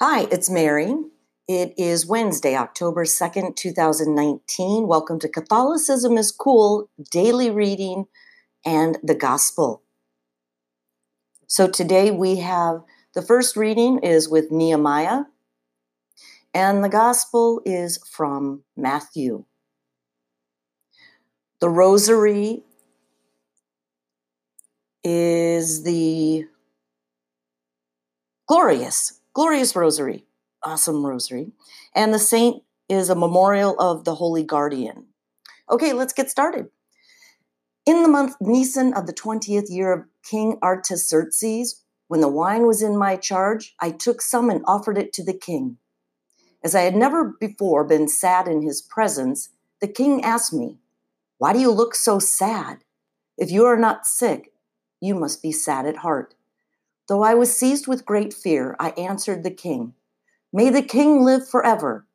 Hi, it's Mary. It is Wednesday, October 2nd, 2019. Welcome to Catholicism is Cool Daily Reading and the Gospel. So today we have the first reading is with Nehemiah, and the Gospel is from Matthew. The Rosary is the glorious glorious rosary, awesome rosary. And the saint is a memorial of the Holy Guardian. Okay, let's get started. In the month Nisan of the 20th year of King Artaxerxes, when the wine was in my charge, I took some and offered it to the king. As I had never before been sad in his presence, the king asked me, Why do you look so sad? If you are not sick, you must be sad at heart. Though I was seized with great fear, I answered the king, May the king live forever.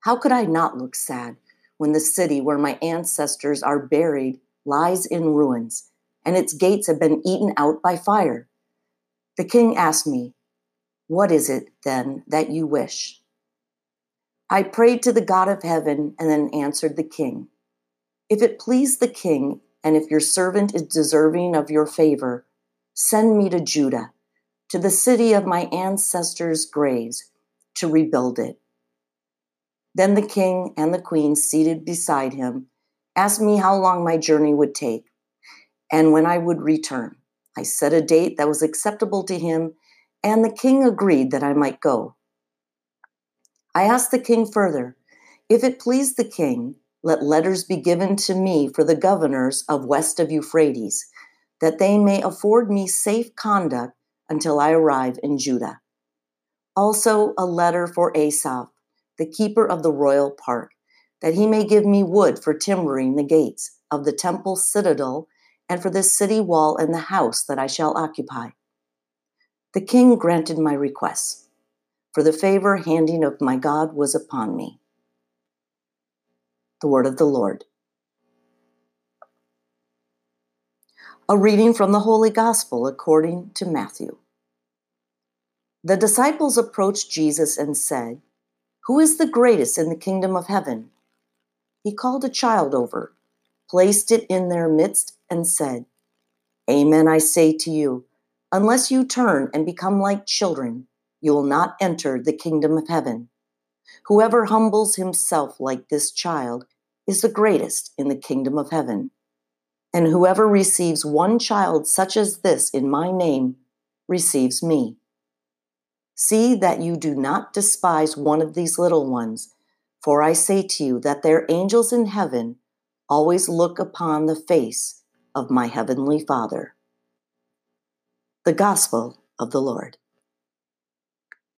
How could I not look sad when the city where my ancestors are buried lies in ruins and its gates have been eaten out by fire? The king asked me, What is it then that you wish? I prayed to the God of heaven and then answered the king, If it please the king, and if your servant is deserving of your favor, Send me to Judah, to the city of my ancestors' graves, to rebuild it. Then the king and the queen, seated beside him, asked me how long my journey would take and when I would return. I set a date that was acceptable to him, and the king agreed that I might go. I asked the king further if it pleased the king, let letters be given to me for the governors of west of Euphrates that they may afford me safe conduct until I arrive in Judah. Also, a letter for Asaph, the keeper of the royal park, that he may give me wood for timbering the gates of the temple citadel and for the city wall and the house that I shall occupy. The king granted my requests, for the favor handing of my God was upon me. The word of the Lord. A reading from the Holy Gospel according to Matthew. The disciples approached Jesus and said, Who is the greatest in the kingdom of heaven? He called a child over, placed it in their midst, and said, Amen, I say to you, unless you turn and become like children, you will not enter the kingdom of heaven. Whoever humbles himself like this child is the greatest in the kingdom of heaven. And whoever receives one child such as this in my name receives me. See that you do not despise one of these little ones, for I say to you that their angels in heaven always look upon the face of my heavenly Father. The Gospel of the Lord.